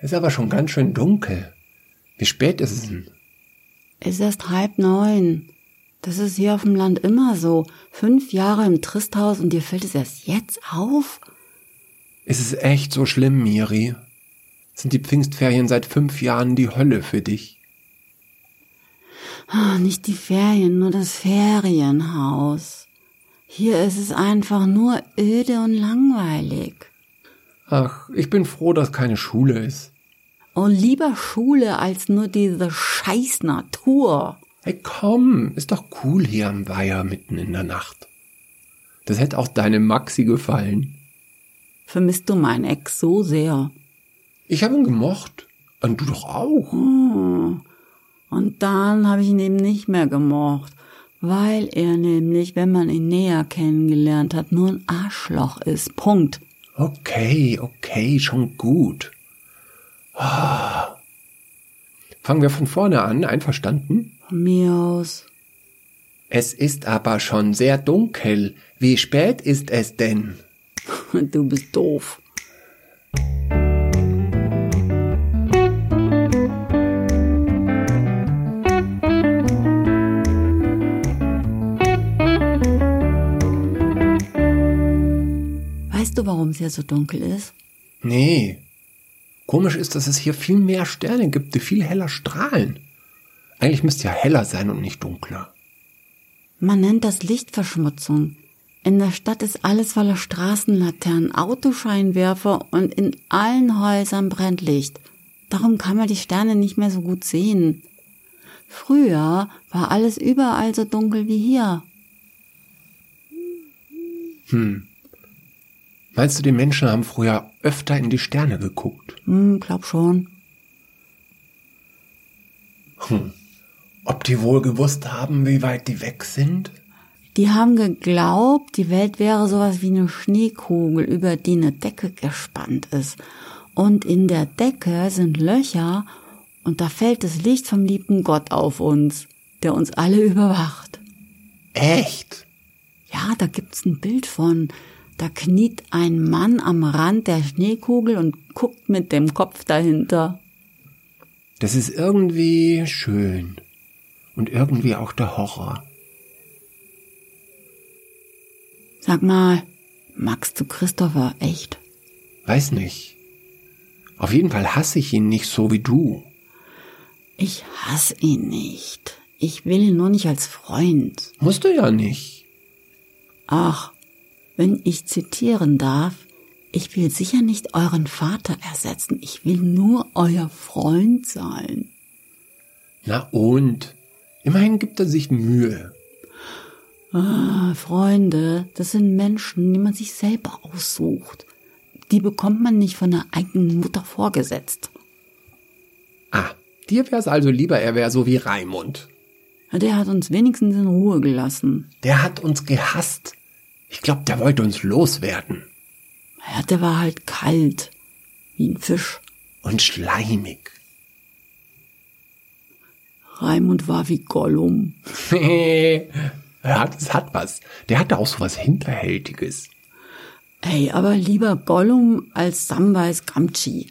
Ist aber schon ganz schön dunkel. Wie spät ist es denn? Es ist erst halb neun. Das ist hier auf dem Land immer so. Fünf Jahre im Tristhaus und dir fällt es erst jetzt auf? Ist es echt so schlimm, Miri? Sind die Pfingstferien seit fünf Jahren die Hölle für dich? Ah, nicht die Ferien, nur das Ferienhaus. Hier ist es einfach nur öde und langweilig. Ach, ich bin froh, dass keine Schule ist. Oh, lieber Schule als nur diese scheiß Natur. Hey, komm, ist doch cool hier am Weiher mitten in der Nacht. Das hätte auch deine Maxi gefallen. Vermisst du meinen Ex so sehr? Ich habe ihn gemocht. Und du doch auch. Hm. Und dann habe ich ihn eben nicht mehr gemocht, weil er nämlich, wenn man ihn näher kennengelernt hat, nur ein Arschloch ist. Punkt. Okay, okay, schon gut. Ah. Fangen wir von vorne an, einverstanden? Mir aus. Es ist aber schon sehr dunkel. Wie spät ist es denn? Du bist doof. Weißt du, warum es hier so dunkel ist? Nee. Komisch ist, dass es hier viel mehr Sterne gibt, die viel heller strahlen. Eigentlich müsste ja heller sein und nicht dunkler. Man nennt das Lichtverschmutzung. In der Stadt ist alles voller Straßenlaternen, Autoscheinwerfer und in allen Häusern brennt Licht. Darum kann man die Sterne nicht mehr so gut sehen. Früher war alles überall so dunkel wie hier. Hm. Meinst du, die Menschen haben früher öfter in die Sterne geguckt? Hm, glaub schon. Hm. Ob die wohl gewusst haben, wie weit die weg sind? Die haben geglaubt, die Welt wäre sowas wie eine Schneekugel, über die eine Decke gespannt ist. Und in der Decke sind Löcher und da fällt das Licht vom lieben Gott auf uns, der uns alle überwacht. Echt? Ja, da gibt's ein Bild von. Da kniet ein Mann am Rand der Schneekugel und guckt mit dem Kopf dahinter. Das ist irgendwie schön. Und irgendwie auch der Horror. Sag mal, magst du Christopher echt? Weiß nicht. Auf jeden Fall hasse ich ihn nicht so wie du. Ich hasse ihn nicht. Ich will ihn nur nicht als Freund. Musst du ja nicht. Ach, wenn ich zitieren darf, ich will sicher nicht euren Vater ersetzen, ich will nur euer Freund sein. Na und? Immerhin gibt er sich Mühe. Ah, Freunde, das sind Menschen, die man sich selber aussucht. Die bekommt man nicht von der eigenen Mutter vorgesetzt. Ah, dir wär's also lieber, er wär so wie Raimund. Der hat uns wenigstens in Ruhe gelassen. Der hat uns gehasst. Ich glaub, der wollte uns loswerden. Ja, der war halt kalt. Wie ein Fisch. Und schleimig. Raimund war wie Gollum. ja, das hat was. Der hatte auch so was Hinterhältiges. Ey, aber lieber Gollum als Samwise Gamgee.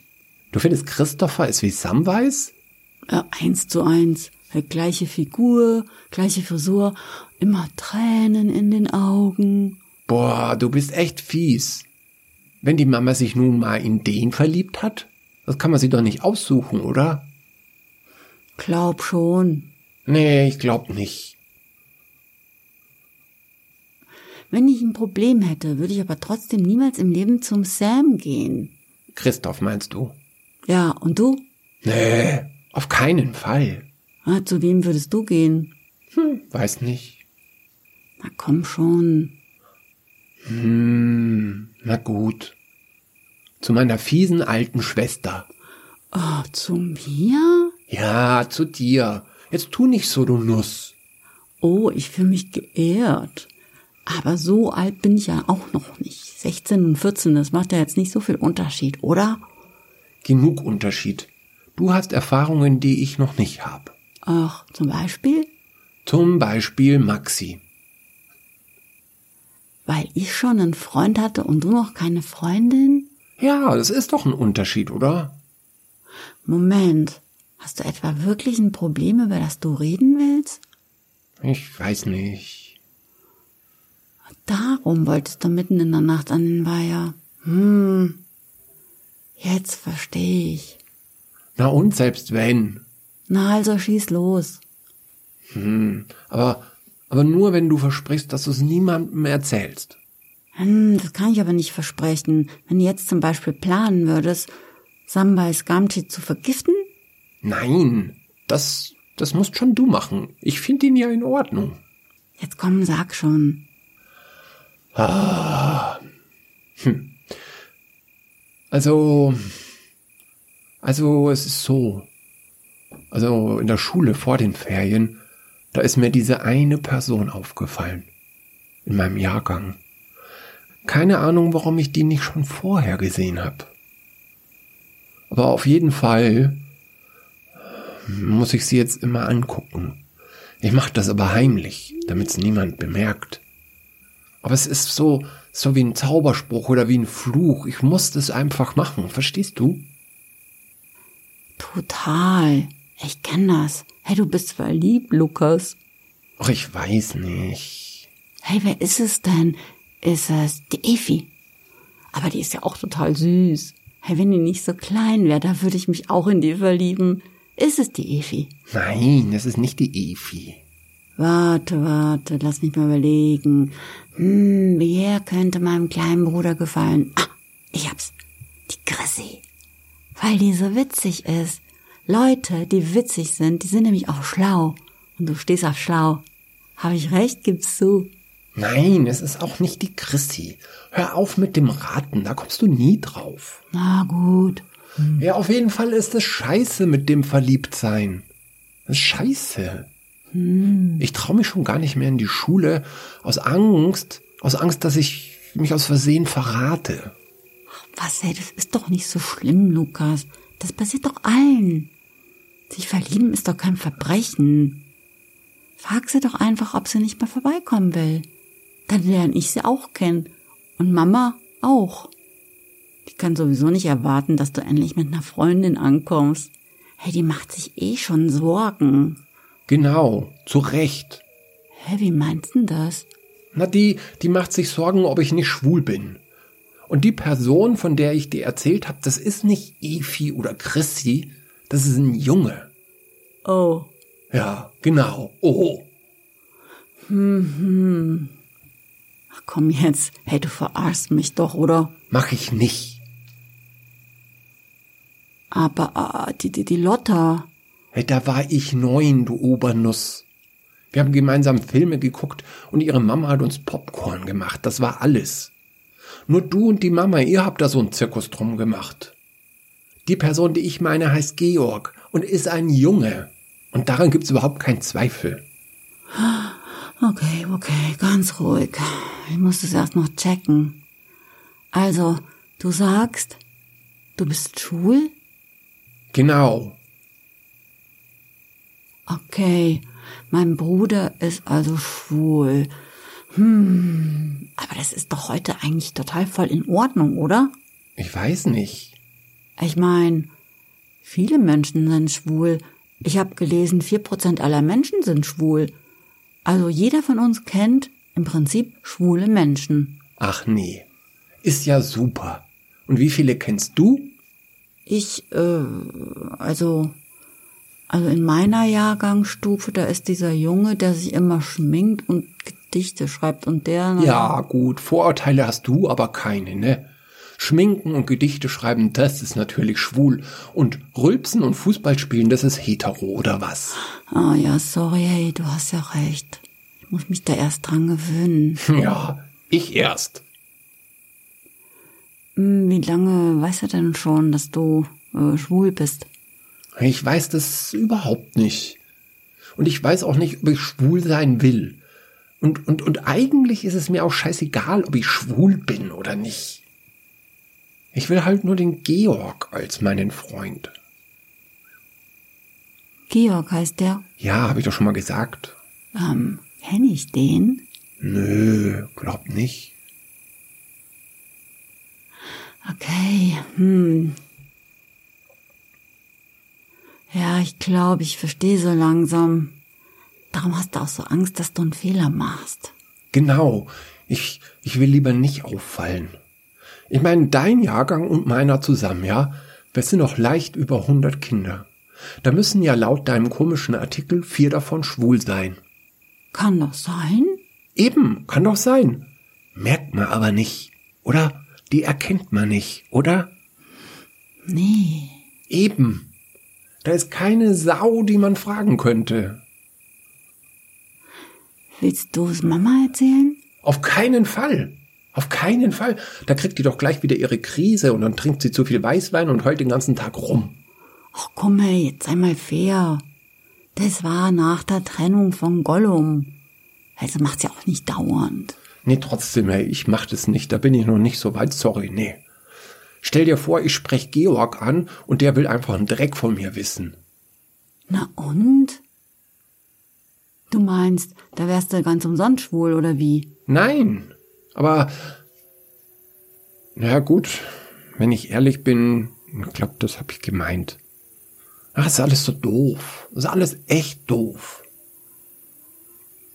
Du findest Christopher ist wie Samwise? Ja, eins zu eins. Gleiche Figur, gleiche Frisur, immer Tränen in den Augen. Boah, du bist echt fies. Wenn die Mama sich nun mal in den verliebt hat, das kann man sie doch nicht aussuchen, oder? Glaub schon. Nee, ich glaub nicht. Wenn ich ein Problem hätte, würde ich aber trotzdem niemals im Leben zum Sam gehen. Christoph meinst du? Ja, und du? Nee, auf keinen Fall. Ah, zu wem würdest du gehen? Hm, weiß nicht. Na komm schon. Hm, na gut. Zu meiner fiesen alten Schwester. Oh, zu mir? Ja, zu dir. Jetzt tu nicht so, du Nuss. Oh, ich fühle mich geehrt. Aber so alt bin ich ja auch noch nicht. 16 und 14, das macht ja jetzt nicht so viel Unterschied, oder? Genug Unterschied. Du hast Erfahrungen, die ich noch nicht hab. Ach, zum Beispiel? Zum Beispiel Maxi. Weil ich schon einen Freund hatte und du noch keine Freundin? Ja, das ist doch ein Unterschied, oder? Moment. Hast du etwa wirklich ein Problem, über das du reden willst? Ich weiß nicht. Darum wolltest du mitten in der Nacht an den Weiher. Hm. Jetzt verstehe ich. Na und selbst wenn. Na also schieß los. Hm, aber, aber nur wenn du versprichst, dass du es niemandem erzählst. Hm, das kann ich aber nicht versprechen. Wenn du jetzt zum Beispiel planen würdest, Sambais Gamti zu vergiften? Nein, das, das musst schon du machen. Ich finde ihn ja in Ordnung. Jetzt komm, sag schon. Ah. Hm. Also, also es ist so. Also in der Schule vor den Ferien, da ist mir diese eine Person aufgefallen. In meinem Jahrgang. Keine Ahnung, warum ich die nicht schon vorher gesehen habe. Aber auf jeden Fall muss ich sie jetzt immer angucken. Ich mache das aber heimlich, damit es niemand bemerkt. Aber es ist so, so wie ein Zauberspruch oder wie ein Fluch. Ich muss das einfach machen. Verstehst du? Total. Ich kenn das. Hey, du bist verliebt, Lukas. Ach, ich weiß nicht. Hey, wer ist es denn? Ist es die Efi? Aber die ist ja auch total süß. Hey, wenn die nicht so klein wäre, da würde ich mich auch in die verlieben. Ist es die Efi? Nein, es ist nicht die Efi. Warte, warte, lass mich mal überlegen. Hm, wer könnte meinem kleinen Bruder gefallen? Ah, ich hab's. Die Chrissy. Weil die so witzig ist. Leute, die witzig sind, die sind nämlich auch schlau. Und du stehst auf schlau. Hab ich recht? Gib's zu. Nein, es ist auch nicht die Chrissy. Hör auf mit dem Raten, da kommst du nie drauf. Na gut. Ja, auf jeden Fall ist es scheiße mit dem Verliebtsein. Das ist scheiße. Ich traue mich schon gar nicht mehr in die Schule aus Angst, aus Angst, dass ich mich aus Versehen verrate. Was, ey, das ist doch nicht so schlimm, Lukas. Das passiert doch allen. Sich verlieben ist doch kein Verbrechen. Frag sie doch einfach, ob sie nicht mehr vorbeikommen will. Dann lerne ich sie auch kennen. Und Mama auch. Die kann sowieso nicht erwarten, dass du endlich mit einer Freundin ankommst. Hey, die macht sich eh schon Sorgen. Genau, zu Recht. Hä, wie meinst du das? Na, die, die macht sich Sorgen, ob ich nicht schwul bin. Und die Person, von der ich dir erzählt habe, das ist nicht Efi oder Chrissy, das ist ein Junge. Oh. Ja, genau. Oh. Ach komm jetzt. Hey, du verarschst mich doch, oder? Mach ich nicht. Aber ah, die, die, die Lotta. Hey, da war ich neun, du Obernuss. Wir haben gemeinsam Filme geguckt und ihre Mama hat uns Popcorn gemacht. Das war alles. Nur du und die Mama, ihr habt da so einen Zirkus drum gemacht. Die Person, die ich meine, heißt Georg und ist ein Junge. Und daran gibt's überhaupt keinen Zweifel. Okay, okay, ganz ruhig. Ich muss das erst noch checken. Also, du sagst, du bist schwul? Genau. Okay, mein Bruder ist also schwul. Hm, aber das ist doch heute eigentlich total voll in Ordnung, oder? Ich weiß nicht. Ich mein, viele Menschen sind schwul. Ich habe gelesen, vier Prozent aller Menschen sind schwul. Also jeder von uns kennt im Prinzip schwule Menschen. Ach nee. Ist ja super. Und wie viele kennst du? Ich, äh, also, also in meiner Jahrgangsstufe, da ist dieser Junge, der sich immer schminkt und Gedichte schreibt und der. Ja, gut. Vorurteile hast du, aber keine, ne? Schminken und Gedichte schreiben, das ist natürlich schwul. Und Rülpsen und Fußball spielen, das ist hetero, oder was? Ah ja, sorry, hey, du hast ja recht. Ich muss mich da erst dran gewöhnen. Ja, ich erst. Hm, Wie lange weißt du denn schon, dass du äh, schwul bist? Ich weiß das überhaupt nicht. Und ich weiß auch nicht, ob ich schwul sein will. Und, und, und eigentlich ist es mir auch scheißegal, ob ich schwul bin oder nicht. Ich will halt nur den Georg als meinen Freund. Georg heißt der. Ja, habe ich doch schon mal gesagt. Ähm, kenn ich den? Nö, glaub nicht. Okay, hm. Ja, ich glaube, ich verstehe so langsam. Darum hast du auch so Angst, dass du einen Fehler machst. Genau. Ich, ich will lieber nicht auffallen. Ich meine, dein Jahrgang und meiner zusammen, ja? Wir sind noch leicht über 100 Kinder. Da müssen ja laut deinem komischen Artikel vier davon schwul sein. Kann doch sein. Eben, kann doch sein. Merkt man aber nicht, oder? Die erkennt man nicht, oder? Nee. Eben. Da ist keine Sau, die man fragen könnte. Willst du es Mama erzählen? Auf keinen Fall. Auf keinen Fall. Da kriegt die doch gleich wieder ihre Krise und dann trinkt sie zu viel Weißwein und heult den ganzen Tag rum. Ach komm her, jetzt sei mal fair. Das war nach der Trennung von Gollum. Also macht sie auch nicht dauernd. Nee, trotzdem, hey, ich mach das nicht. Da bin ich noch nicht so weit. Sorry, nee. Stell dir vor, ich sprech Georg an und der will einfach einen Dreck von mir wissen. Na und? Du meinst, da wärst du ganz umsonst schwul, oder wie? Nein, aber na gut, wenn ich ehrlich bin, ich glaube, das hab ich gemeint. Ach, ist alles so doof. Ist alles echt doof.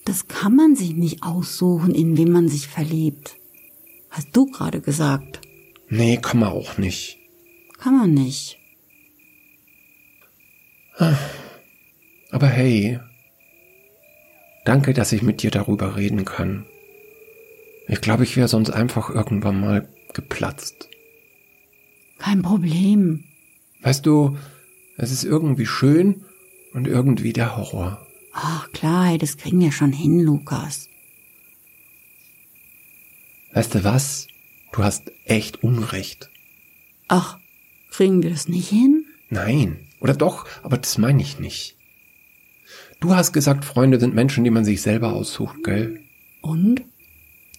Das kann man sich nicht aussuchen, in wen man sich verliebt. Hast du gerade gesagt. Nee, kann man auch nicht. Kann man nicht. Aber hey, danke, dass ich mit dir darüber reden kann. Ich glaube, ich wäre sonst einfach irgendwann mal geplatzt. Kein Problem. Weißt du, es ist irgendwie schön und irgendwie der Horror. Ach klar, das kriegen wir schon hin, Lukas. Weißt du was? Du hast echt Unrecht. Ach, kriegen wir das nicht hin? Nein. Oder doch, aber das meine ich nicht. Du hast gesagt, Freunde sind Menschen, die man sich selber aussucht, gell? Und?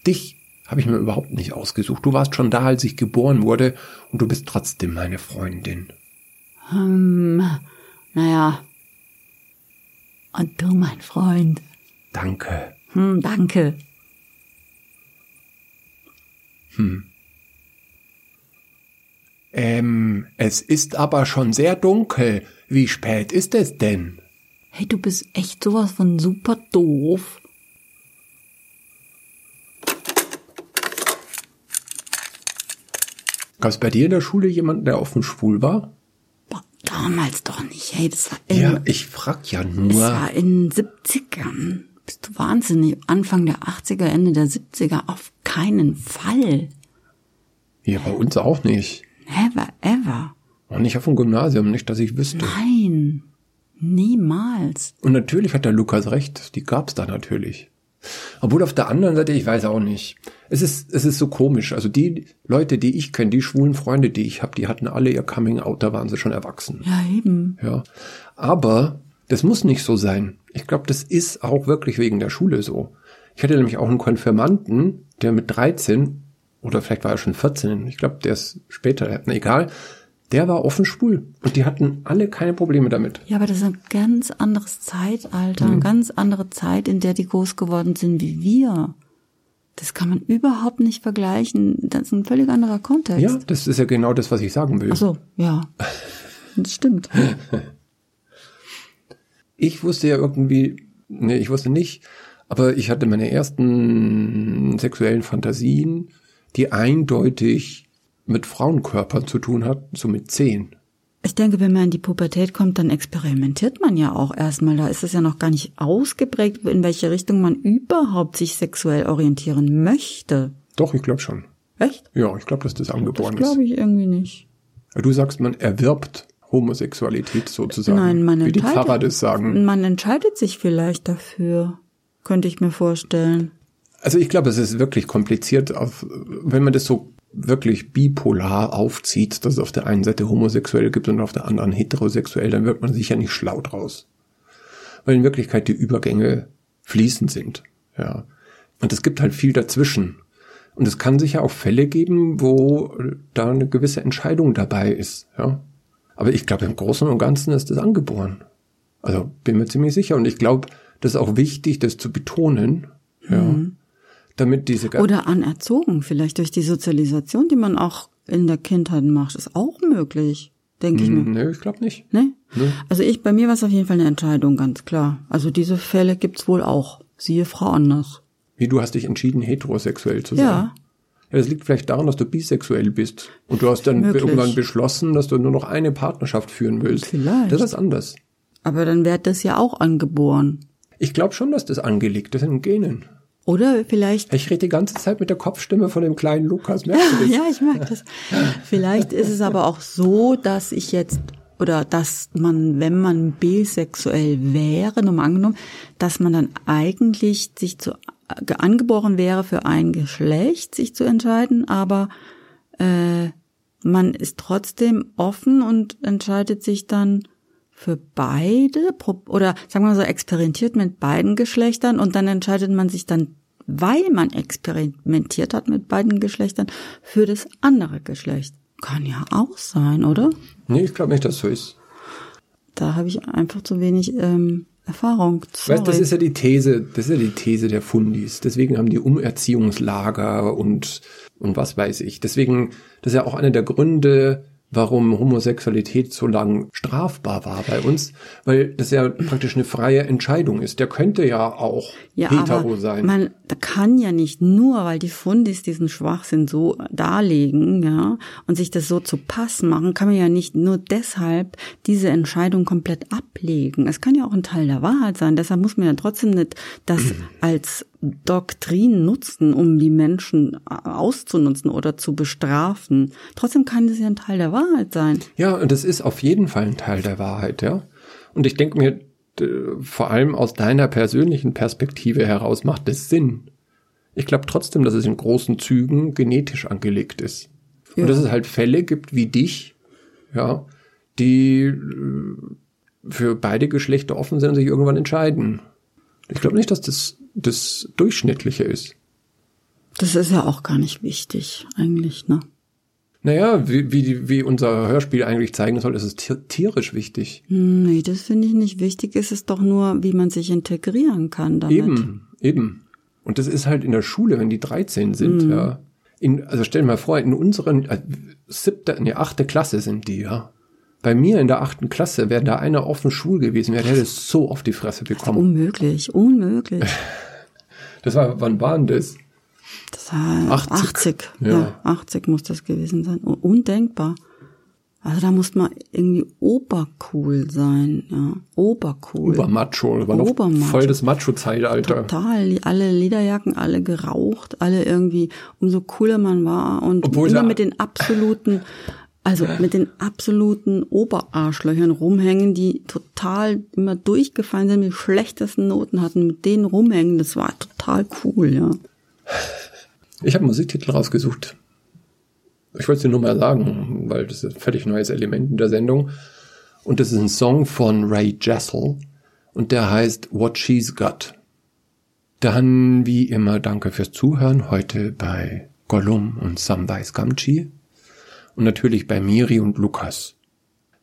Dich habe ich mir überhaupt nicht ausgesucht. Du warst schon da, als ich geboren wurde, und du bist trotzdem meine Freundin. Hm, naja. Und du, mein Freund. Danke. Hm, danke. Ähm, es ist aber schon sehr dunkel. Wie spät ist es denn? Hey, du bist echt sowas von super doof. Gab es bei dir in der Schule jemanden, der offen schwul war? Boah, damals doch nicht. Hey, das war in, Ja, ich frag ja das nur. war in den 70ern. Bist du wahnsinnig? Anfang der 80er, Ende der 70er. Auf keinen Fall. Hier bei uns auch nicht. Never ever. Und nicht auf dem Gymnasium, nicht, dass ich wüsste. Nein. Niemals. Und natürlich hat der Lukas recht, die gab's da natürlich. Obwohl auf der anderen Seite, ich weiß auch nicht. Es ist, es ist so komisch. Also die Leute, die ich kenne, die schwulen Freunde, die ich habe, die hatten alle ihr Coming Out, da waren sie schon erwachsen. Ja, eben. Ja. Aber das muss nicht so sein. Ich glaube, das ist auch wirklich wegen der Schule so. Ich hatte nämlich auch einen Konfirmanten, der mit 13 oder vielleicht war er schon 14, ich glaube, der ist später, na egal, der war offen schwul und die hatten alle keine Probleme damit. Ja, aber das ist ein ganz anderes Zeitalter, eine ganz andere Zeit, in der die groß geworden sind wie wir. Das kann man überhaupt nicht vergleichen. Das ist ein völlig anderer Kontext. Ja, das ist ja genau das, was ich sagen will. Ach so, ja. Das stimmt. Ich wusste ja irgendwie, nee, ich wusste nicht, aber ich hatte meine ersten sexuellen Fantasien, die eindeutig mit Frauenkörpern zu tun hat, so mit zehn. Ich denke, wenn man in die Pubertät kommt, dann experimentiert man ja auch erstmal. Da ist es ja noch gar nicht ausgeprägt, in welche Richtung man überhaupt sich sexuell orientieren möchte. Doch, ich glaube schon. Echt? Ja, ich glaube, dass das Das angeboren ist. glaube ich irgendwie nicht. Du sagst, man erwirbt Homosexualität sozusagen. Nein, man Wie die entscheidet, Pfarrer das sagen. man entscheidet sich vielleicht dafür. Könnte ich mir vorstellen. Also ich glaube, es ist wirklich kompliziert, auf, wenn man das so wirklich bipolar aufzieht, dass es auf der einen Seite Homosexuelle gibt und auf der anderen heterosexuell, dann wird man sicher nicht schlau draus. Weil in Wirklichkeit die Übergänge fließend sind. Ja. Und es gibt halt viel dazwischen. Und es kann sicher auch Fälle geben, wo da eine gewisse Entscheidung dabei ist. Ja. Aber ich glaube, im Großen und Ganzen ist das angeboren. Also bin mir ziemlich sicher. Und ich glaube, das ist auch wichtig, das zu betonen. Ja. Damit diese ga- Oder anerzogen, vielleicht durch die Sozialisation, die man auch in der Kindheit macht, ist auch möglich. denke ich mir. Nö, ich glaube nicht. Ne? Nö. Also ich, bei mir war es auf jeden Fall eine Entscheidung, ganz klar. Also diese Fälle gibt's wohl auch. Siehe Frau Anders. Wie du hast dich entschieden, heterosexuell zu sein. Ja. Ja, das liegt vielleicht daran, dass du bisexuell bist. Und du hast dann Möglich. irgendwann beschlossen, dass du nur noch eine Partnerschaft führen willst. Vielleicht. Das ist anders. Aber dann wird das ja auch angeboren. Ich glaube schon, dass das angelegt ist in Genen. Oder vielleicht Ich rede die ganze Zeit mit der Kopfstimme von dem kleinen Lukas. Merkst du das? Ja, ich merke das. Vielleicht ist es aber auch so, dass ich jetzt oder dass man, wenn man bisexuell wäre, nur mal angenommen, dass man dann eigentlich sich zu angeboren wäre für ein Geschlecht, sich zu entscheiden, aber äh, man ist trotzdem offen und entscheidet sich dann für beide oder sagen wir mal so experimentiert mit beiden Geschlechtern und dann entscheidet man sich dann, weil man experimentiert hat mit beiden Geschlechtern, für das andere Geschlecht. Kann ja auch sein, oder? Nee, ich glaube nicht, dass so ist. Da habe ich einfach zu wenig ähm, Erfahrung. Sorry. Weißt, das ist ja die These, das ist ja die These der Fundis. Deswegen haben die Umerziehungslager und, und was weiß ich. Deswegen, das ist ja auch einer der Gründe, warum Homosexualität so lang strafbar war bei uns, weil das ja praktisch eine freie Entscheidung ist. Der könnte ja auch ja, hetero sein. Man da kann ja nicht nur, weil die Fundis diesen Schwachsinn so darlegen, ja, und sich das so zu Pass machen, kann man ja nicht nur deshalb diese Entscheidung komplett ablegen. Es kann ja auch ein Teil der Wahrheit sein. Deshalb muss man ja trotzdem nicht das als Doktrin nutzen, um die Menschen auszunutzen oder zu bestrafen. Trotzdem kann das ja ein Teil der Wahrheit sein. Ja, und das ist auf jeden Fall ein Teil der Wahrheit, ja. Und ich denke mir, vor allem aus deiner persönlichen Perspektive heraus macht es Sinn. Ich glaube trotzdem, dass es in großen Zügen genetisch angelegt ist. Ja. Und dass es halt Fälle gibt wie dich, ja, die äh, für beide Geschlechter offen sind und sich irgendwann entscheiden. Ich glaube nicht, dass das das Durchschnittliche ist. Das ist ja auch gar nicht wichtig, eigentlich, ne? Naja, wie, wie, wie unser Hörspiel eigentlich zeigen soll, ist es tier- tierisch wichtig. Hm, Nee, das finde ich nicht wichtig. Es ist doch nur, wie man sich integrieren kann damit. Eben, eben. Und das ist halt in der Schule, wenn die 13 sind, ja. In, also stell dir mal vor, in unseren äh, siebte, nee, achte Klasse sind die, ja. Bei mir in der achten Klasse, wäre da einer offen schwul gewesen, wäre, der hätte so auf die Fresse bekommen. Unmöglich, unmöglich. Das war, wann war denn das? Das war 80. 80. Ja. Ja. 80 muss das gewesen sein. Un- Undenkbar. Also da muss man irgendwie obercool sein, ja. Obercool. Obermacho, das war noch Obermacho. voll das Macho-Zeitalter. Total, alle Lederjacken, alle geraucht, alle irgendwie, umso cooler man war und Obwohl immer mit den absoluten, also mit den absoluten Oberarschlöchern rumhängen, die total immer durchgefallen sind, die schlechtesten Noten hatten, mit denen rumhängen, das war total cool, ja. Ich habe einen Musiktitel rausgesucht. Ich wollte es dir nur mal sagen, weil das ist ein völlig neues Element in der Sendung. Und das ist ein Song von Ray Jessel und der heißt What She's Got. Dann, wie immer, danke fürs Zuhören heute bei Gollum und Samwise Gamgee und natürlich bei Miri und Lukas.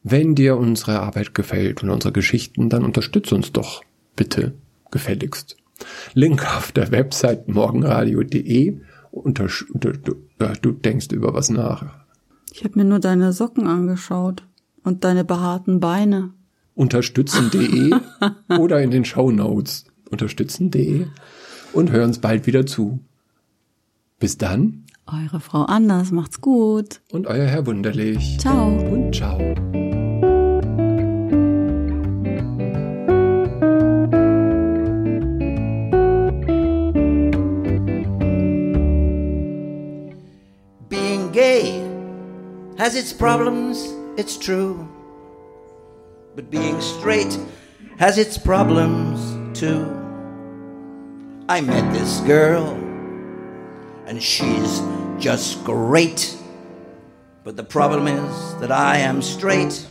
Wenn dir unsere Arbeit gefällt und unsere Geschichten, dann unterstütz uns doch bitte gefälligst. Link auf der Website morgenradio.de. Unter, unter, du, du denkst über was nach. Ich habe mir nur deine Socken angeschaut und deine behaarten Beine. Unterstützen.de oder in den Show Notes. Unterstützen.de und hör uns bald wieder zu. Bis dann Eure Frau Anders, macht's gut. und euer Herr Wunderlich. Ciao. Und ciao. Being gay has its problems, it's true. But being straight has its problems too. I met this girl, and she's just great. But the problem is that I am straight.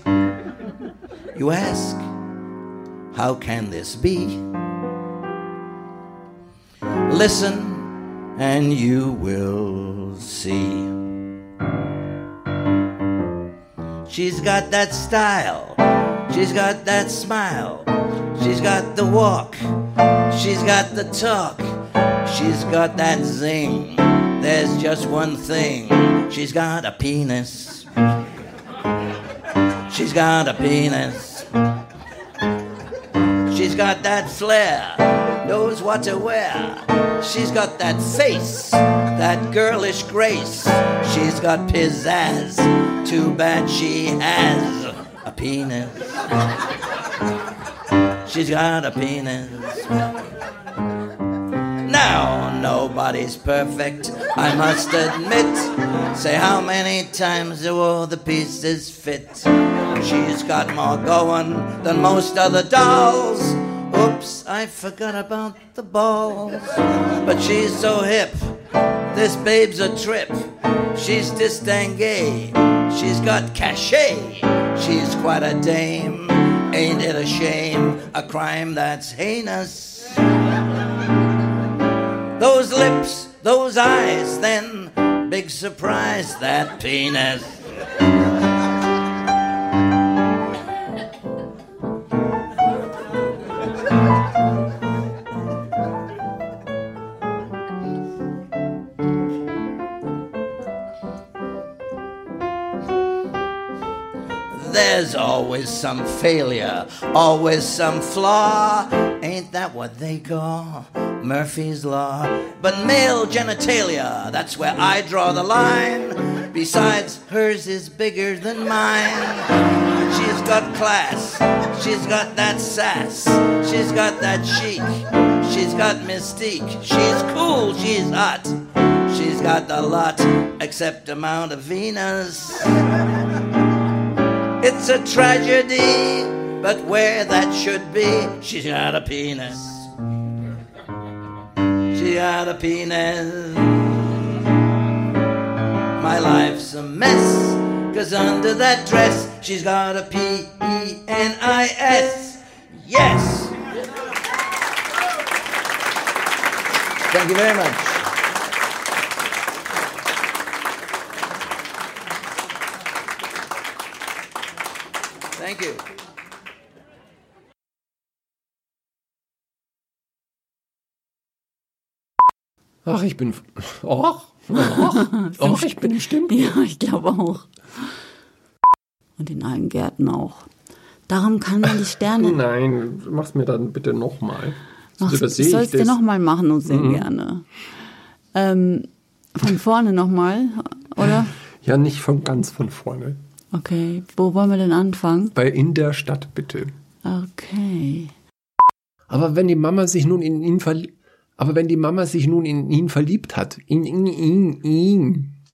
You ask, how can this be? Listen, and you will see. She's got that style, she's got that smile, she's got the walk, she's got the talk, she's got that zing. There's just one thing, she's got a penis. She's got a penis. She's got that flair, knows what to wear. She's got that face, that girlish grace. She's got pizzazz. Too bad she has a penis. She's got a penis. Now, nobody's perfect, I must admit. Say, how many times do all the pieces fit? She's got more going than most other dolls. Oops, I forgot about the balls. But she's so hip, this babe's a trip. She's distinguée, she's got cachet. She's quite a dame, ain't it a shame? A crime that's heinous. Those lips, those eyes, then big surprise, that penis. There's always some failure, always some flaw. Ain't that what they call Murphy's Law? But male genitalia, that's where I draw the line. Besides, hers is bigger than mine. She's got class, she's got that sass, she's got that chic, she's got mystique. She's cool, she's hot, she's got the lot, except amount of Venus. It's a tragedy, but where that should be, she's got a penis. Got a penis. My life's a mess, cause under that dress, she's got a P E N I S. Yes! Thank you very much. Thank you. Ach, ich bin. Och, och, och ich bin bestimmt. Ja, ich glaube auch. Und in allen Gärten auch. Darum kann man die Sterne. Nein, mach's mir dann bitte nochmal. Ich soll es dir nochmal machen und sehr Mhm. gerne. Ähm, von vorne nochmal, oder? Ja, nicht von ganz von vorne. Okay, wo wollen wir denn anfangen? Bei in der Stadt bitte. Okay. Aber wenn die Mama sich nun in ihn verliebt, aber wenn die Mama sich nun in ihn verliebt hat, in ihn, ihn, ihn,